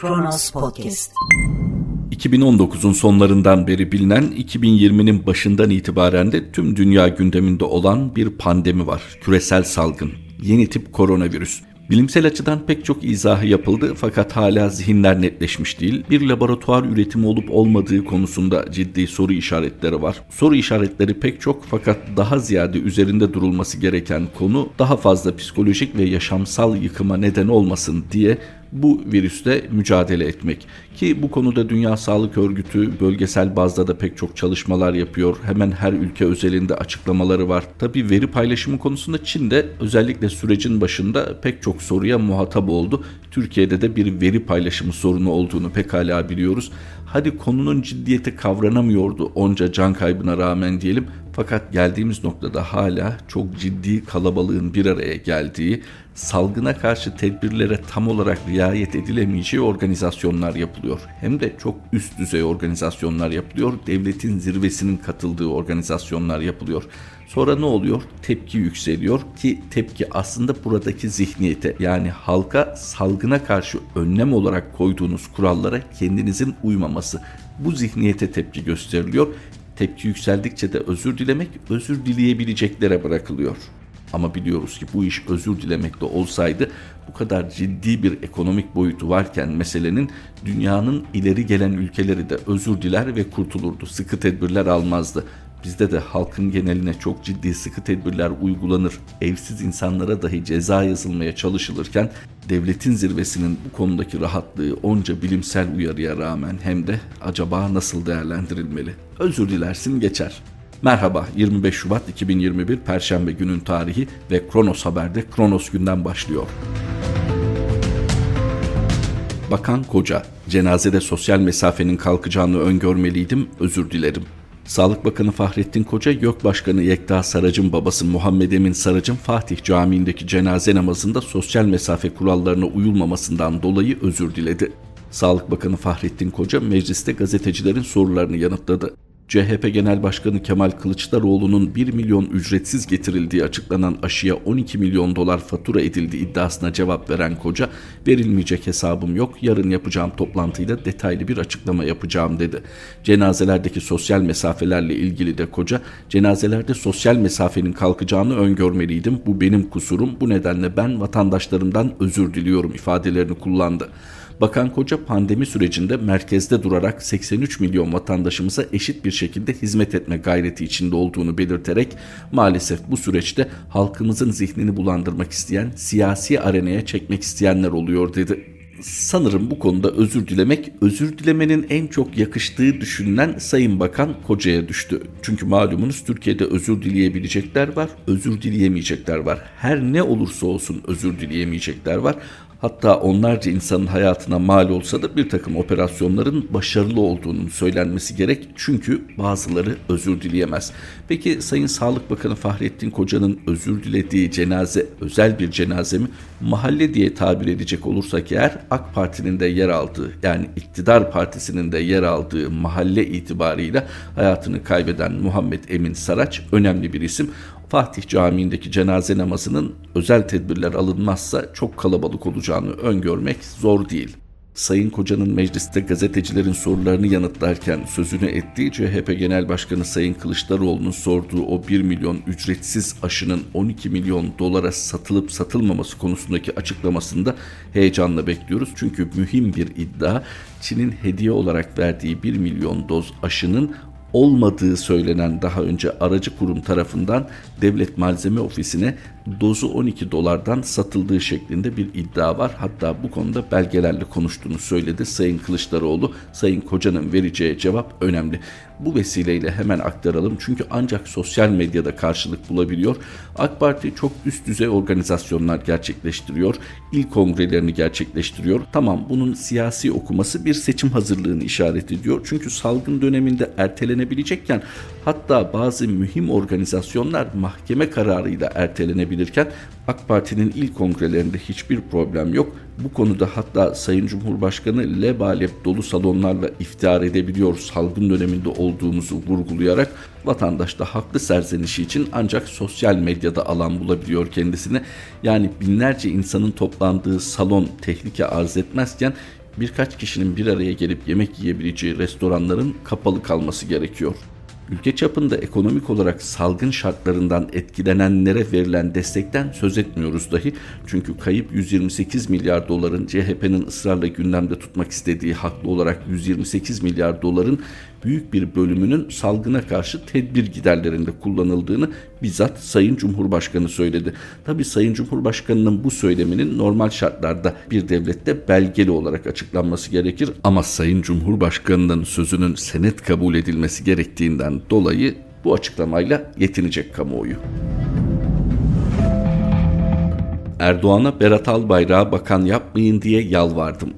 Kronos Podcast. 2019'un sonlarından beri bilinen 2020'nin başından itibaren de tüm dünya gündeminde olan bir pandemi var. Küresel salgın. Yeni tip koronavirüs. Bilimsel açıdan pek çok izahı yapıldı fakat hala zihinler netleşmiş değil. Bir laboratuvar üretimi olup olmadığı konusunda ciddi soru işaretleri var. Soru işaretleri pek çok fakat daha ziyade üzerinde durulması gereken konu daha fazla psikolojik ve yaşamsal yıkıma neden olmasın diye bu virüste mücadele etmek. Ki bu konuda Dünya Sağlık Örgütü bölgesel bazda da pek çok çalışmalar yapıyor. Hemen her ülke özelinde açıklamaları var. Tabi veri paylaşımı konusunda Çin de özellikle sürecin başında pek çok soruya muhatap oldu. Türkiye'de de bir veri paylaşımı sorunu olduğunu pekala biliyoruz. Hadi konunun ciddiyeti kavranamıyordu onca can kaybına rağmen diyelim. Fakat geldiğimiz noktada hala çok ciddi kalabalığın bir araya geldiği, salgına karşı tedbirlere tam olarak riayet edilemeyeceği organizasyonlar yapılıyor. Hem de çok üst düzey organizasyonlar yapılıyor. Devletin zirvesinin katıldığı organizasyonlar yapılıyor. Sonra ne oluyor? Tepki yükseliyor ki tepki aslında buradaki zihniyete yani halka salgına karşı önlem olarak koyduğunuz kurallara kendinizin uymaması. Bu zihniyete tepki gösteriliyor. Tepki yükseldikçe de özür dilemek özür dileyebileceklere bırakılıyor. Ama biliyoruz ki bu iş özür dilemekte olsaydı bu kadar ciddi bir ekonomik boyutu varken meselenin dünyanın ileri gelen ülkeleri de özür diler ve kurtulurdu. Sıkı tedbirler almazdı. Bizde de halkın geneline çok ciddi sıkı tedbirler uygulanır, evsiz insanlara dahi ceza yazılmaya çalışılırken devletin zirvesinin bu konudaki rahatlığı onca bilimsel uyarıya rağmen hem de acaba nasıl değerlendirilmeli? Özür dilersin geçer. Merhaba 25 Şubat 2021 Perşembe günün tarihi ve Kronos Haber'de Kronos günden başlıyor. Bakan Koca, cenazede sosyal mesafenin kalkacağını öngörmeliydim, özür dilerim. Sağlık Bakanı Fahrettin Koca, YÖK Başkanı Yekta Sarac'ın babası Muhammed Emin Sarac'ın Fatih Camii'ndeki cenaze namazında sosyal mesafe kurallarına uyulmamasından dolayı özür diledi. Sağlık Bakanı Fahrettin Koca mecliste gazetecilerin sorularını yanıtladı. CHP Genel Başkanı Kemal Kılıçdaroğlu'nun 1 milyon ücretsiz getirildiği açıklanan aşıya 12 milyon dolar fatura edildi iddiasına cevap veren koca, verilmeyecek hesabım yok, yarın yapacağım toplantıyla detaylı bir açıklama yapacağım dedi. Cenazelerdeki sosyal mesafelerle ilgili de koca, cenazelerde sosyal mesafenin kalkacağını öngörmeliydim, bu benim kusurum, bu nedenle ben vatandaşlarımdan özür diliyorum ifadelerini kullandı. Bakan Koca pandemi sürecinde merkezde durarak 83 milyon vatandaşımıza eşit bir şekilde hizmet etme gayreti içinde olduğunu belirterek maalesef bu süreçte halkımızın zihnini bulandırmak isteyen, siyasi arenaya çekmek isteyenler oluyor dedi sanırım bu konuda özür dilemek, özür dilemenin en çok yakıştığı düşünülen Sayın Bakan Koca'ya düştü. Çünkü malumunuz Türkiye'de özür dileyebilecekler var, özür dileyemeyecekler var. Her ne olursa olsun özür dileyemeyecekler var. Hatta onlarca insanın hayatına mal olsa da bir takım operasyonların başarılı olduğunun söylenmesi gerek. Çünkü bazıları özür dileyemez. Peki Sayın Sağlık Bakanı Fahrettin Koca'nın özür dilediği cenaze özel bir cenaze mi? Mahalle diye tabir edecek olursak eğer AK Parti'nin de yer aldığı yani iktidar partisinin de yer aldığı mahalle itibarıyla hayatını kaybeden Muhammed Emin Saraç önemli bir isim. Fatih Camii'ndeki cenaze namazının özel tedbirler alınmazsa çok kalabalık olacağını öngörmek zor değil. Sayın Koca'nın mecliste gazetecilerin sorularını yanıtlarken sözünü ettiği CHP Genel Başkanı Sayın Kılıçdaroğlu'nun sorduğu o 1 milyon ücretsiz aşının 12 milyon dolara satılıp satılmaması konusundaki açıklamasında heyecanla bekliyoruz. Çünkü mühim bir iddia Çin'in hediye olarak verdiği 1 milyon doz aşının olmadığı söylenen daha önce aracı kurum tarafından devlet malzeme ofisine dozu 12 dolardan satıldığı şeklinde bir iddia var. Hatta bu konuda belgelerle konuştuğunu söyledi Sayın Kılıçdaroğlu. Sayın Koca'nın vereceği cevap önemli. Bu vesileyle hemen aktaralım çünkü ancak sosyal medyada karşılık bulabiliyor. AK Parti çok üst düzey organizasyonlar gerçekleştiriyor. İl kongrelerini gerçekleştiriyor. Tamam bunun siyasi okuması bir seçim hazırlığını işaret ediyor. Çünkü salgın döneminde ertelenebilecekken hatta bazı mühim organizasyonlar mahkeme kararıyla ertelenebilirken AK Parti'nin ilk kongrelerinde hiçbir problem yok. Bu konuda hatta Sayın Cumhurbaşkanı lebalep dolu salonlarla iftihar edebiliyor salgın döneminde olduğumuzu vurgulayarak vatandaş da haklı serzenişi için ancak sosyal medyada alan bulabiliyor kendisine. Yani binlerce insanın toplandığı salon tehlike arz etmezken birkaç kişinin bir araya gelip yemek yiyebileceği restoranların kapalı kalması gerekiyor. Ülke çapında ekonomik olarak salgın şartlarından etkilenenlere verilen destekten söz etmiyoruz dahi. Çünkü kayıp 128 milyar doların CHP'nin ısrarla gündemde tutmak istediği haklı olarak 128 milyar doların büyük bir bölümünün salgına karşı tedbir giderlerinde kullanıldığını bizzat Sayın Cumhurbaşkanı söyledi. Tabi Sayın Cumhurbaşkanı'nın bu söyleminin normal şartlarda bir devlette belgeli olarak açıklanması gerekir ama Sayın Cumhurbaşkanı'nın sözünün senet kabul edilmesi gerektiğinden dolayı bu açıklamayla yetinecek kamuoyu. Erdoğan'a Berat Albayrak'a bakan yapmayın diye yalvardım.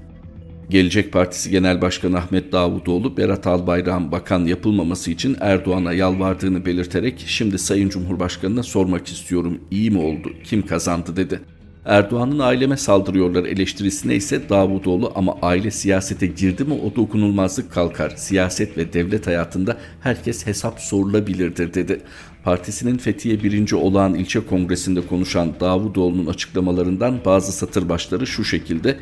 Gelecek Partisi Genel Başkanı Ahmet Davutoğlu Berat Albayrak'ın bakan yapılmaması için Erdoğan'a yalvardığını belirterek şimdi Sayın Cumhurbaşkanı'na sormak istiyorum iyi mi oldu kim kazandı dedi. Erdoğan'ın aileme saldırıyorlar eleştirisine ise Davutoğlu ama aile siyasete girdi mi o dokunulmazlık kalkar. Siyaset ve devlet hayatında herkes hesap sorulabilirdir dedi. Partisinin Fethiye 1. Olağan ilçe kongresinde konuşan Davutoğlu'nun açıklamalarından bazı satır başları şu şekilde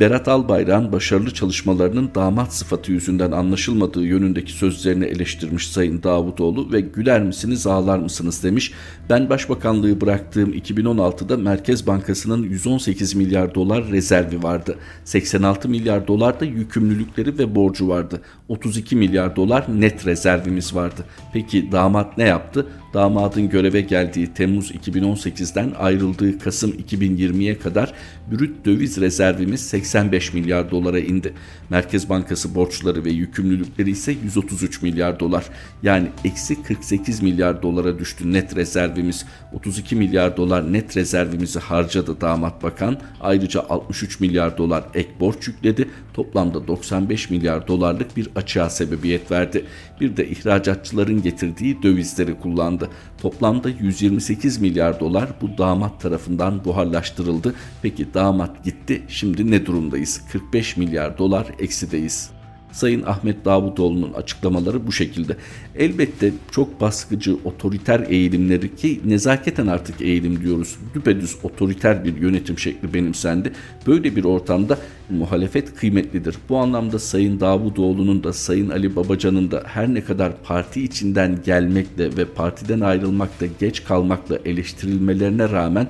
Berat Albayrak'ın başarılı çalışmalarının damat sıfatı yüzünden anlaşılmadığı yönündeki sözlerini eleştirmiş Sayın Davutoğlu ve güler misiniz ağlar mısınız demiş. Ben başbakanlığı bıraktığım 2016'da Merkez Bankası'nın 118 milyar dolar rezervi vardı. 86 milyar dolar da yükümlülükleri ve borcu vardı. 32 milyar dolar net rezervimiz vardı. Peki damat ne yaptı? Damadın göreve geldiği Temmuz 2018'den ayrıldığı Kasım 2020'ye kadar brüt döviz rezervimiz 85 milyar dolara indi. Merkez Bankası borçları ve yükümlülükleri ise 133 milyar dolar. Yani eksi 48 milyar dolara düştü net rezervimiz. 32 milyar dolar net rezervimizi harcadı damat bakan. Ayrıca 63 milyar dolar ek borç yükledi. Toplamda 95 milyar dolarlık bir açığa sebebiyet verdi. Bir de ihracatçıların getirdiği dövizleri kullandı. Toplamda 128 milyar dolar bu damat tarafından buharlaştırıldı. Peki damat gitti şimdi ne durumdayız? 45 milyar dolar eksideyiz. Sayın Ahmet Davutoğlu'nun açıklamaları bu şekilde. Elbette çok baskıcı, otoriter eğilimleri ki nezaketen artık eğilim diyoruz. Düpedüz otoriter bir yönetim şekli benimsendi. Böyle bir ortamda muhalefet kıymetlidir. Bu anlamda Sayın Davutoğlu'nun da Sayın Ali Babacan'ın da her ne kadar parti içinden gelmekle ve partiden ayrılmakta geç kalmakla eleştirilmelerine rağmen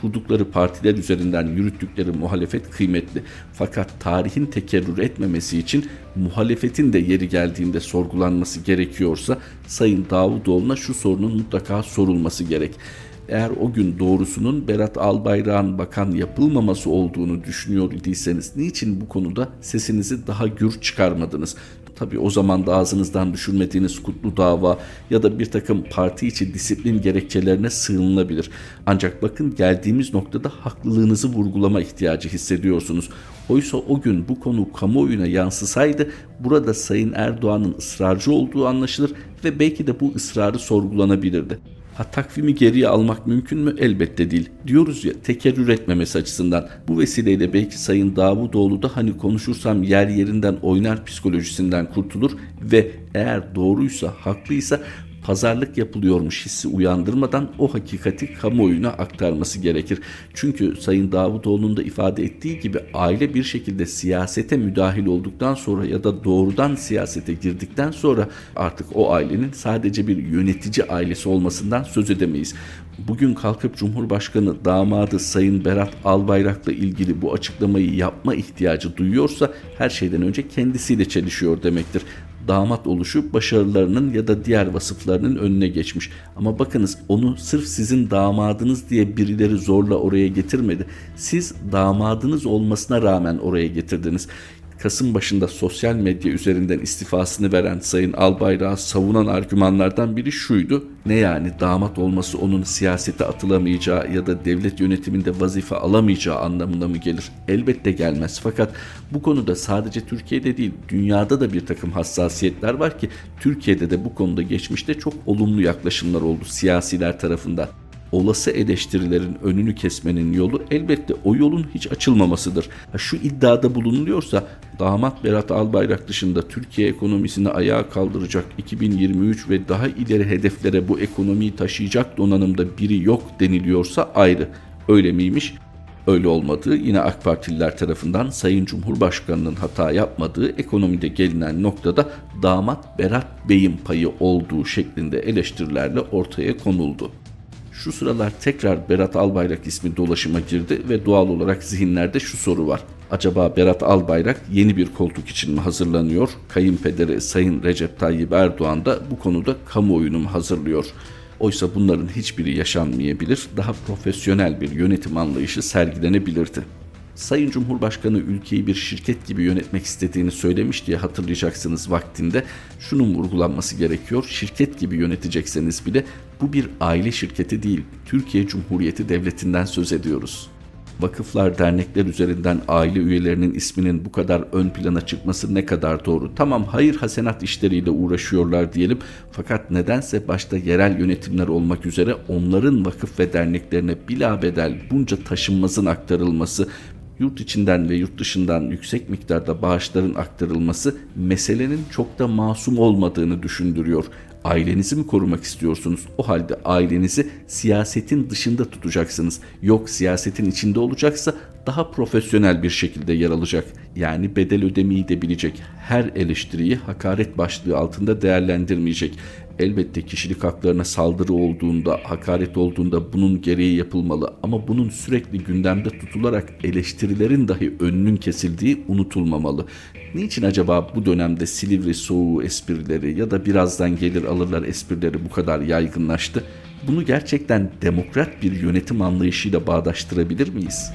kurdukları partiler üzerinden yürüttükleri muhalefet kıymetli. Fakat tarihin tekerrür etmemesi için muhalefetin de yeri geldiğinde sorgulanması gerekiyorsa Sayın Davutoğlu'na şu sorunun mutlaka sorulması gerek eğer o gün doğrusunun Berat Albayrak'ın bakan yapılmaması olduğunu düşünüyor idiyseniz niçin bu konuda sesinizi daha gür çıkarmadınız? Tabi o zaman da ağzınızdan düşürmediğiniz kutlu dava ya da bir takım parti içi disiplin gerekçelerine sığınılabilir. Ancak bakın geldiğimiz noktada haklılığınızı vurgulama ihtiyacı hissediyorsunuz. Oysa o gün bu konu kamuoyuna yansısaydı burada Sayın Erdoğan'ın ısrarcı olduğu anlaşılır ve belki de bu ısrarı sorgulanabilirdi. Ha takvimi geriye almak mümkün mü? Elbette değil. Diyoruz ya tekerrür etmemesi açısından. Bu vesileyle belki Sayın Davutoğlu da hani konuşursam yer yerinden oynar psikolojisinden kurtulur ve eğer doğruysa, haklıysa pazarlık yapılıyormuş hissi uyandırmadan o hakikati kamuoyuna aktarması gerekir. Çünkü Sayın Davutoğlu'nun da ifade ettiği gibi aile bir şekilde siyasete müdahil olduktan sonra ya da doğrudan siyasete girdikten sonra artık o ailenin sadece bir yönetici ailesi olmasından söz edemeyiz. Bugün kalkıp Cumhurbaşkanı damadı Sayın Berat Albayrak'la ilgili bu açıklamayı yapma ihtiyacı duyuyorsa her şeyden önce kendisiyle çelişiyor demektir damat oluşu başarılarının ya da diğer vasıflarının önüne geçmiş. Ama bakınız onu sırf sizin damadınız diye birileri zorla oraya getirmedi. Siz damadınız olmasına rağmen oraya getirdiniz. Kasım başında sosyal medya üzerinden istifasını veren Sayın Albayrak'ı savunan argümanlardan biri şuydu. Ne yani damat olması onun siyasete atılamayacağı ya da devlet yönetiminde vazife alamayacağı anlamına mı gelir? Elbette gelmez. Fakat bu konuda sadece Türkiye'de değil dünyada da bir takım hassasiyetler var ki Türkiye'de de bu konuda geçmişte çok olumlu yaklaşımlar oldu siyasiler tarafından olası eleştirilerin önünü kesmenin yolu elbette o yolun hiç açılmamasıdır. Şu iddiada bulunuluyorsa damat Berat Albayrak dışında Türkiye ekonomisini ayağa kaldıracak 2023 ve daha ileri hedeflere bu ekonomiyi taşıyacak donanımda biri yok deniliyorsa ayrı. Öyle miymiş? Öyle olmadığı yine AK Partililer tarafından Sayın Cumhurbaşkanı'nın hata yapmadığı ekonomide gelinen noktada damat Berat Bey'in payı olduğu şeklinde eleştirilerle ortaya konuldu. Şu sıralar tekrar Berat Albayrak ismi dolaşıma girdi ve doğal olarak zihinlerde şu soru var. Acaba Berat Albayrak yeni bir koltuk için mi hazırlanıyor? Kayınpederi Sayın Recep Tayyip Erdoğan da bu konuda kamuoyunu mu hazırlıyor? Oysa bunların hiçbiri yaşanmayabilir, daha profesyonel bir yönetim anlayışı sergilenebilirdi. Sayın Cumhurbaşkanı ülkeyi bir şirket gibi yönetmek istediğini söylemiş diye hatırlayacaksınız vaktinde. Şunun vurgulanması gerekiyor. Şirket gibi yönetecekseniz bile bu bir aile şirketi değil. Türkiye Cumhuriyeti Devleti'nden söz ediyoruz vakıflar, dernekler üzerinden aile üyelerinin isminin bu kadar ön plana çıkması ne kadar doğru? Tamam hayır hasenat işleriyle uğraşıyorlar diyelim fakat nedense başta yerel yönetimler olmak üzere onların vakıf ve derneklerine bilabedel bunca taşınmazın aktarılması, yurt içinden ve yurt dışından yüksek miktarda bağışların aktarılması meselenin çok da masum olmadığını düşündürüyor. Ailenizi mi korumak istiyorsunuz? O halde ailenizi siyasetin dışında tutacaksınız. Yok siyasetin içinde olacaksa daha profesyonel bir şekilde yer alacak. Yani bedel ödemeyi de bilecek. Her eleştiriyi hakaret başlığı altında değerlendirmeyecek. Elbette kişilik haklarına saldırı olduğunda, hakaret olduğunda bunun gereği yapılmalı ama bunun sürekli gündemde tutularak eleştirilerin dahi önünün kesildiği unutulmamalı. Niçin acaba bu dönemde Silivri soğuğu esprileri ya da birazdan gelir alırlar esprileri bu kadar yaygınlaştı? Bunu gerçekten demokrat bir yönetim anlayışıyla bağdaştırabilir miyiz?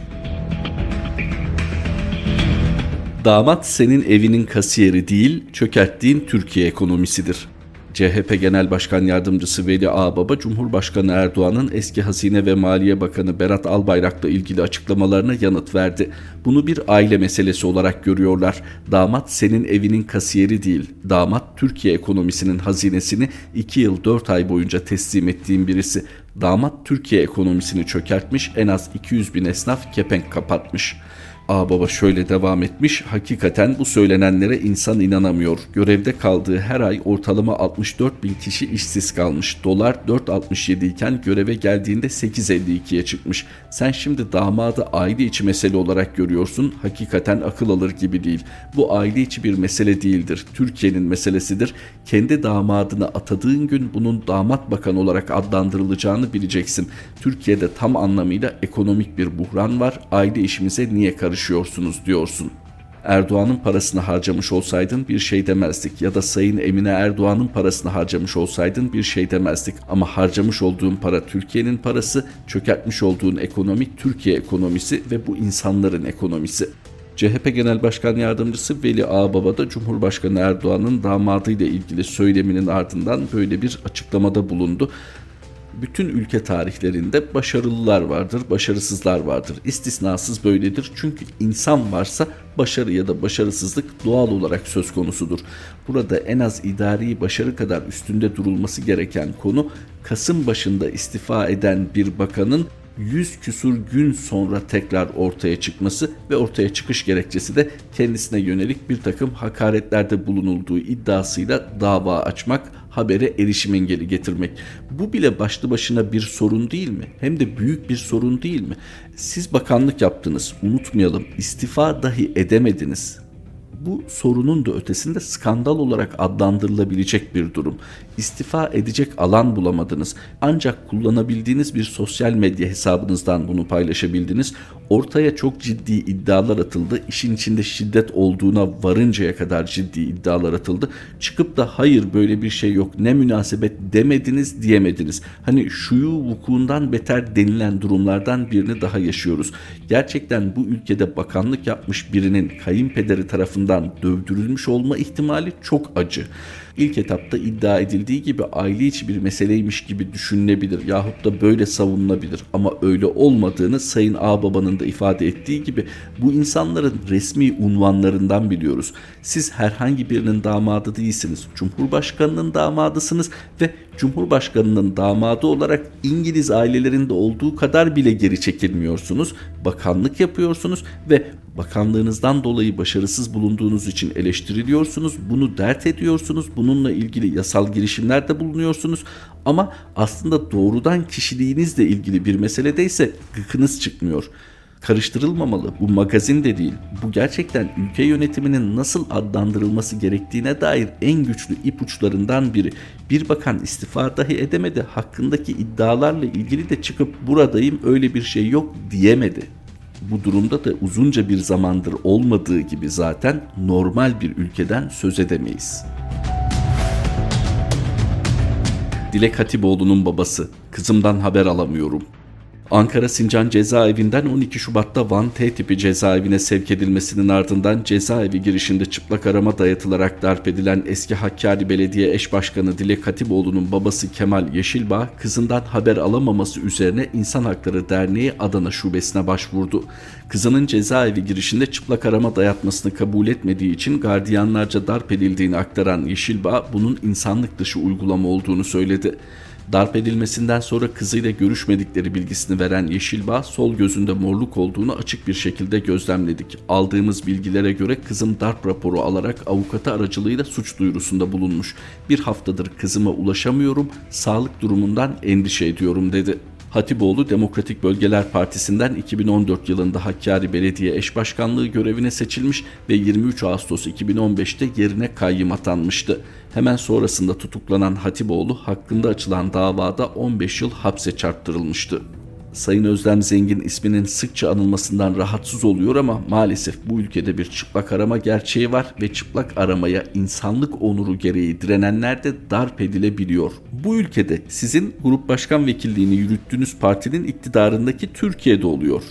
Damat senin evinin kasiyeri değil, çökerttiğin Türkiye ekonomisidir. CHP Genel Başkan Yardımcısı Veli Ağbaba, Cumhurbaşkanı Erdoğan'ın eski Hazine ve Maliye Bakanı Berat Albayrak'la ilgili açıklamalarına yanıt verdi. Bunu bir aile meselesi olarak görüyorlar. Damat senin evinin kasiyeri değil. Damat Türkiye ekonomisinin hazinesini 2 yıl 4 ay boyunca teslim ettiğim birisi. Damat Türkiye ekonomisini çökertmiş, en az 200 bin esnaf kepenk kapatmış.'' Ağbaba şöyle devam etmiş. Hakikaten bu söylenenlere insan inanamıyor. Görevde kaldığı her ay ortalama 64 bin kişi işsiz kalmış. Dolar 4.67 iken göreve geldiğinde 8.52'ye çıkmış. Sen şimdi damadı aile içi mesele olarak görüyorsun. Hakikaten akıl alır gibi değil. Bu aile içi bir mesele değildir. Türkiye'nin meselesidir. Kendi damadını atadığın gün bunun damat bakan olarak adlandırılacağını bileceksin. Türkiye'de tam anlamıyla ekonomik bir buhran var. Aile işimize niye karışıyorsun? Karışıyorsunuz diyorsun. Erdoğan'ın parasını harcamış olsaydın bir şey demezdik ya da Sayın Emine Erdoğan'ın parasını harcamış olsaydın bir şey demezdik. Ama harcamış olduğun para Türkiye'nin parası, çökertmiş olduğun ekonomi Türkiye ekonomisi ve bu insanların ekonomisi. CHP Genel Başkan Yardımcısı Veli Ağbaba da Cumhurbaşkanı Erdoğan'ın damadıyla ilgili söyleminin ardından böyle bir açıklamada bulundu bütün ülke tarihlerinde başarılılar vardır, başarısızlar vardır. İstisnasız böyledir. Çünkü insan varsa başarı ya da başarısızlık doğal olarak söz konusudur. Burada en az idari başarı kadar üstünde durulması gereken konu Kasım başında istifa eden bir bakanın 100 küsur gün sonra tekrar ortaya çıkması ve ortaya çıkış gerekçesi de kendisine yönelik bir takım hakaretlerde bulunulduğu iddiasıyla dava açmak, habere erişim engeli getirmek. Bu bile başlı başına bir sorun değil mi? Hem de büyük bir sorun değil mi? Siz bakanlık yaptınız, unutmayalım. istifa dahi edemediniz bu sorunun da ötesinde skandal olarak adlandırılabilecek bir durum. İstifa edecek alan bulamadınız. Ancak kullanabildiğiniz bir sosyal medya hesabınızdan bunu paylaşabildiniz. Ortaya çok ciddi iddialar atıldı. İşin içinde şiddet olduğuna varıncaya kadar ciddi iddialar atıldı. Çıkıp da hayır böyle bir şey yok ne münasebet demediniz diyemediniz. Hani şuyu vukuundan beter denilen durumlardan birini daha yaşıyoruz. Gerçekten bu ülkede bakanlık yapmış birinin kayınpederi tarafından dövdürülmüş olma ihtimali çok acı ilk etapta iddia edildiği gibi aile içi bir meseleymiş gibi düşünülebilir yahut da böyle savunulabilir ama öyle olmadığını Sayın Ağbaba'nın da ifade ettiği gibi bu insanların resmi unvanlarından biliyoruz. Siz herhangi birinin damadı değilsiniz. Cumhurbaşkanının damadısınız ve Cumhurbaşkanının damadı olarak İngiliz ailelerinde olduğu kadar bile geri çekilmiyorsunuz. Bakanlık yapıyorsunuz ve bakanlığınızdan dolayı başarısız bulunduğunuz için eleştiriliyorsunuz. Bunu dert ediyorsunuz. Bununla ilgili yasal girişimlerde bulunuyorsunuz. Ama aslında doğrudan kişiliğinizle ilgili bir meselede ise gıkınız çıkmıyor. Karıştırılmamalı. Bu magazin de değil. Bu gerçekten ülke yönetiminin nasıl adlandırılması gerektiğine dair en güçlü ipuçlarından biri. Bir bakan istifa dahi edemedi. Hakkındaki iddialarla ilgili de çıkıp buradayım öyle bir şey yok diyemedi. Bu durumda da uzunca bir zamandır olmadığı gibi zaten normal bir ülkeden söz edemeyiz. Dilek Hatipoğlu'nun babası. Kızımdan haber alamıyorum. Ankara Sincan cezaevinden 12 Şubat'ta Van T tipi cezaevine sevk edilmesinin ardından cezaevi girişinde çıplak arama dayatılarak darp edilen eski Hakkari Belediye Eş Başkanı Dilek Hatipoğlu'nun babası Kemal Yeşilbağ kızından haber alamaması üzerine İnsan Hakları Derneği Adana Şubesine başvurdu. Kızının cezaevi girişinde çıplak arama dayatmasını kabul etmediği için gardiyanlarca darp edildiğini aktaran Yeşilbağ bunun insanlık dışı uygulama olduğunu söyledi. Darp edilmesinden sonra kızıyla görüşmedikleri bilgisini veren Yeşilbağ sol gözünde morluk olduğunu açık bir şekilde gözlemledik. Aldığımız bilgilere göre kızım darp raporu alarak avukatı aracılığıyla suç duyurusunda bulunmuş. Bir haftadır kızıma ulaşamıyorum, sağlık durumundan endişe ediyorum dedi. Hatipoğlu Demokratik Bölgeler Partisi'nden 2014 yılında Hakkari Belediye Eş Başkanlığı görevine seçilmiş ve 23 Ağustos 2015'te yerine kayyım atanmıştı. Hemen sonrasında tutuklanan Hatipoğlu hakkında açılan davada 15 yıl hapse çarptırılmıştı. Sayın Özlem Zengin isminin sıkça anılmasından rahatsız oluyor ama maalesef bu ülkede bir çıplak arama gerçeği var ve çıplak aramaya insanlık onuru gereği direnenler de darp edilebiliyor. Bu ülkede sizin grup başkan vekilliğini yürüttüğünüz partinin iktidarındaki Türkiye'de oluyor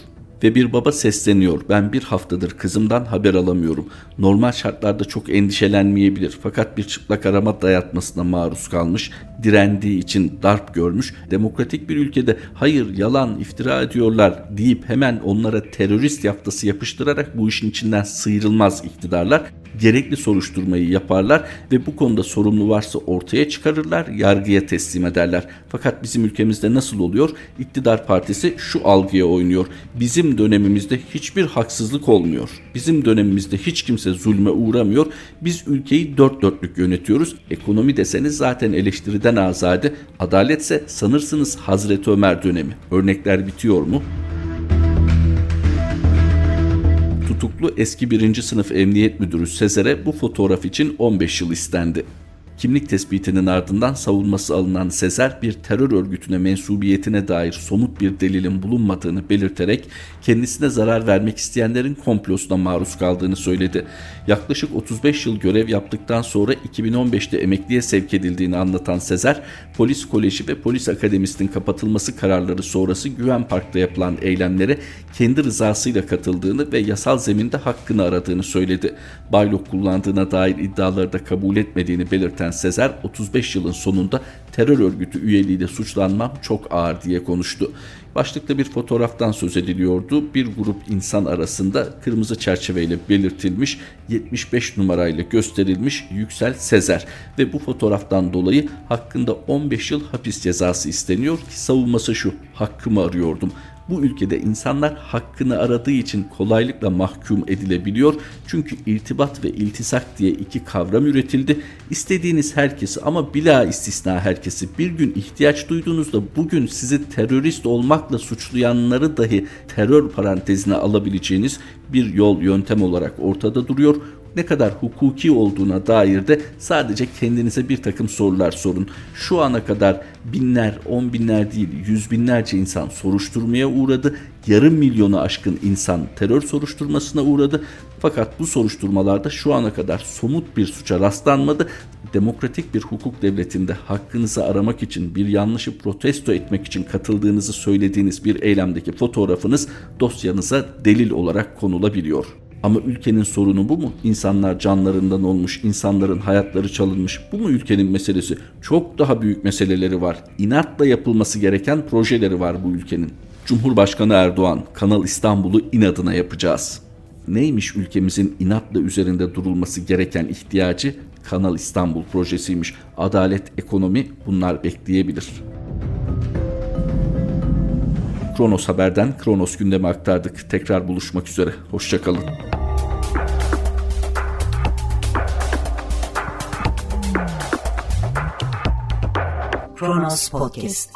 ve bir baba sesleniyor. Ben bir haftadır kızımdan haber alamıyorum. Normal şartlarda çok endişelenmeyebilir fakat bir çıplak arama dayatmasına maruz kalmış, direndiği için darp görmüş. Demokratik bir ülkede hayır yalan iftira ediyorlar deyip hemen onlara terörist yaftası yapıştırarak bu işin içinden sıyrılmaz iktidarlar gerekli soruşturmayı yaparlar ve bu konuda sorumlu varsa ortaya çıkarırlar, yargıya teslim ederler. Fakat bizim ülkemizde nasıl oluyor? İktidar partisi şu algıya oynuyor. Bizim dönemimizde hiçbir haksızlık olmuyor. Bizim dönemimizde hiç kimse zulme uğramıyor. Biz ülkeyi dört dörtlük yönetiyoruz. Ekonomi deseniz zaten eleştiriden azade. Adaletse sanırsınız Hazreti Ömer dönemi. Örnekler bitiyor mu? Tutuklu eski birinci sınıf emniyet müdürü Sezer'e bu fotoğraf için 15 yıl istendi. Kimlik tespitinin ardından savunması alınan Sezer bir terör örgütüne mensubiyetine dair somut bir delilin bulunmadığını belirterek kendisine zarar vermek isteyenlerin komplosuna maruz kaldığını söyledi. Yaklaşık 35 yıl görev yaptıktan sonra 2015'te emekliye sevk edildiğini anlatan Sezer, Polis Koleji ve Polis Akademisi'nin kapatılması kararları sonrası Güven Park'ta yapılan eylemlere kendi rızasıyla katıldığını ve yasal zeminde hakkını aradığını söyledi. Baylok kullandığına dair iddiaları da kabul etmediğini belirten Sezer 35 yılın sonunda terör örgütü üyeliğiyle suçlanmam çok ağır diye konuştu. Başlıkta bir fotoğraftan söz ediliyordu. Bir grup insan arasında kırmızı çerçeveyle belirtilmiş 75 numarayla gösterilmiş Yüksel Sezer ve bu fotoğraftan dolayı hakkında 15 yıl hapis cezası isteniyor ki savunması şu hakkımı arıyordum bu ülkede insanlar hakkını aradığı için kolaylıkla mahkum edilebiliyor. Çünkü irtibat ve iltisak diye iki kavram üretildi. İstediğiniz herkesi ama bila istisna herkesi bir gün ihtiyaç duyduğunuzda bugün sizi terörist olmakla suçlayanları dahi terör parantezine alabileceğiniz bir yol yöntem olarak ortada duruyor ne kadar hukuki olduğuna dair de sadece kendinize bir takım sorular sorun. Şu ana kadar binler, on binler değil yüz binlerce insan soruşturmaya uğradı. Yarım milyonu aşkın insan terör soruşturmasına uğradı. Fakat bu soruşturmalarda şu ana kadar somut bir suça rastlanmadı. Demokratik bir hukuk devletinde hakkınızı aramak için bir yanlışı protesto etmek için katıldığınızı söylediğiniz bir eylemdeki fotoğrafınız dosyanıza delil olarak konulabiliyor. Ama ülkenin sorunu bu mu? İnsanlar canlarından olmuş, insanların hayatları çalınmış. Bu mu ülkenin meselesi? Çok daha büyük meseleleri var. İnatla yapılması gereken projeleri var bu ülkenin. Cumhurbaşkanı Erdoğan, Kanal İstanbul'u inadına yapacağız. Neymiş ülkemizin inatla üzerinde durulması gereken ihtiyacı? Kanal İstanbul projesiymiş. Adalet, ekonomi bunlar bekleyebilir.'' Kronos Haber'den Kronos gündemi aktardık. Tekrar buluşmak üzere. Hoşçakalın. Kronos Podcast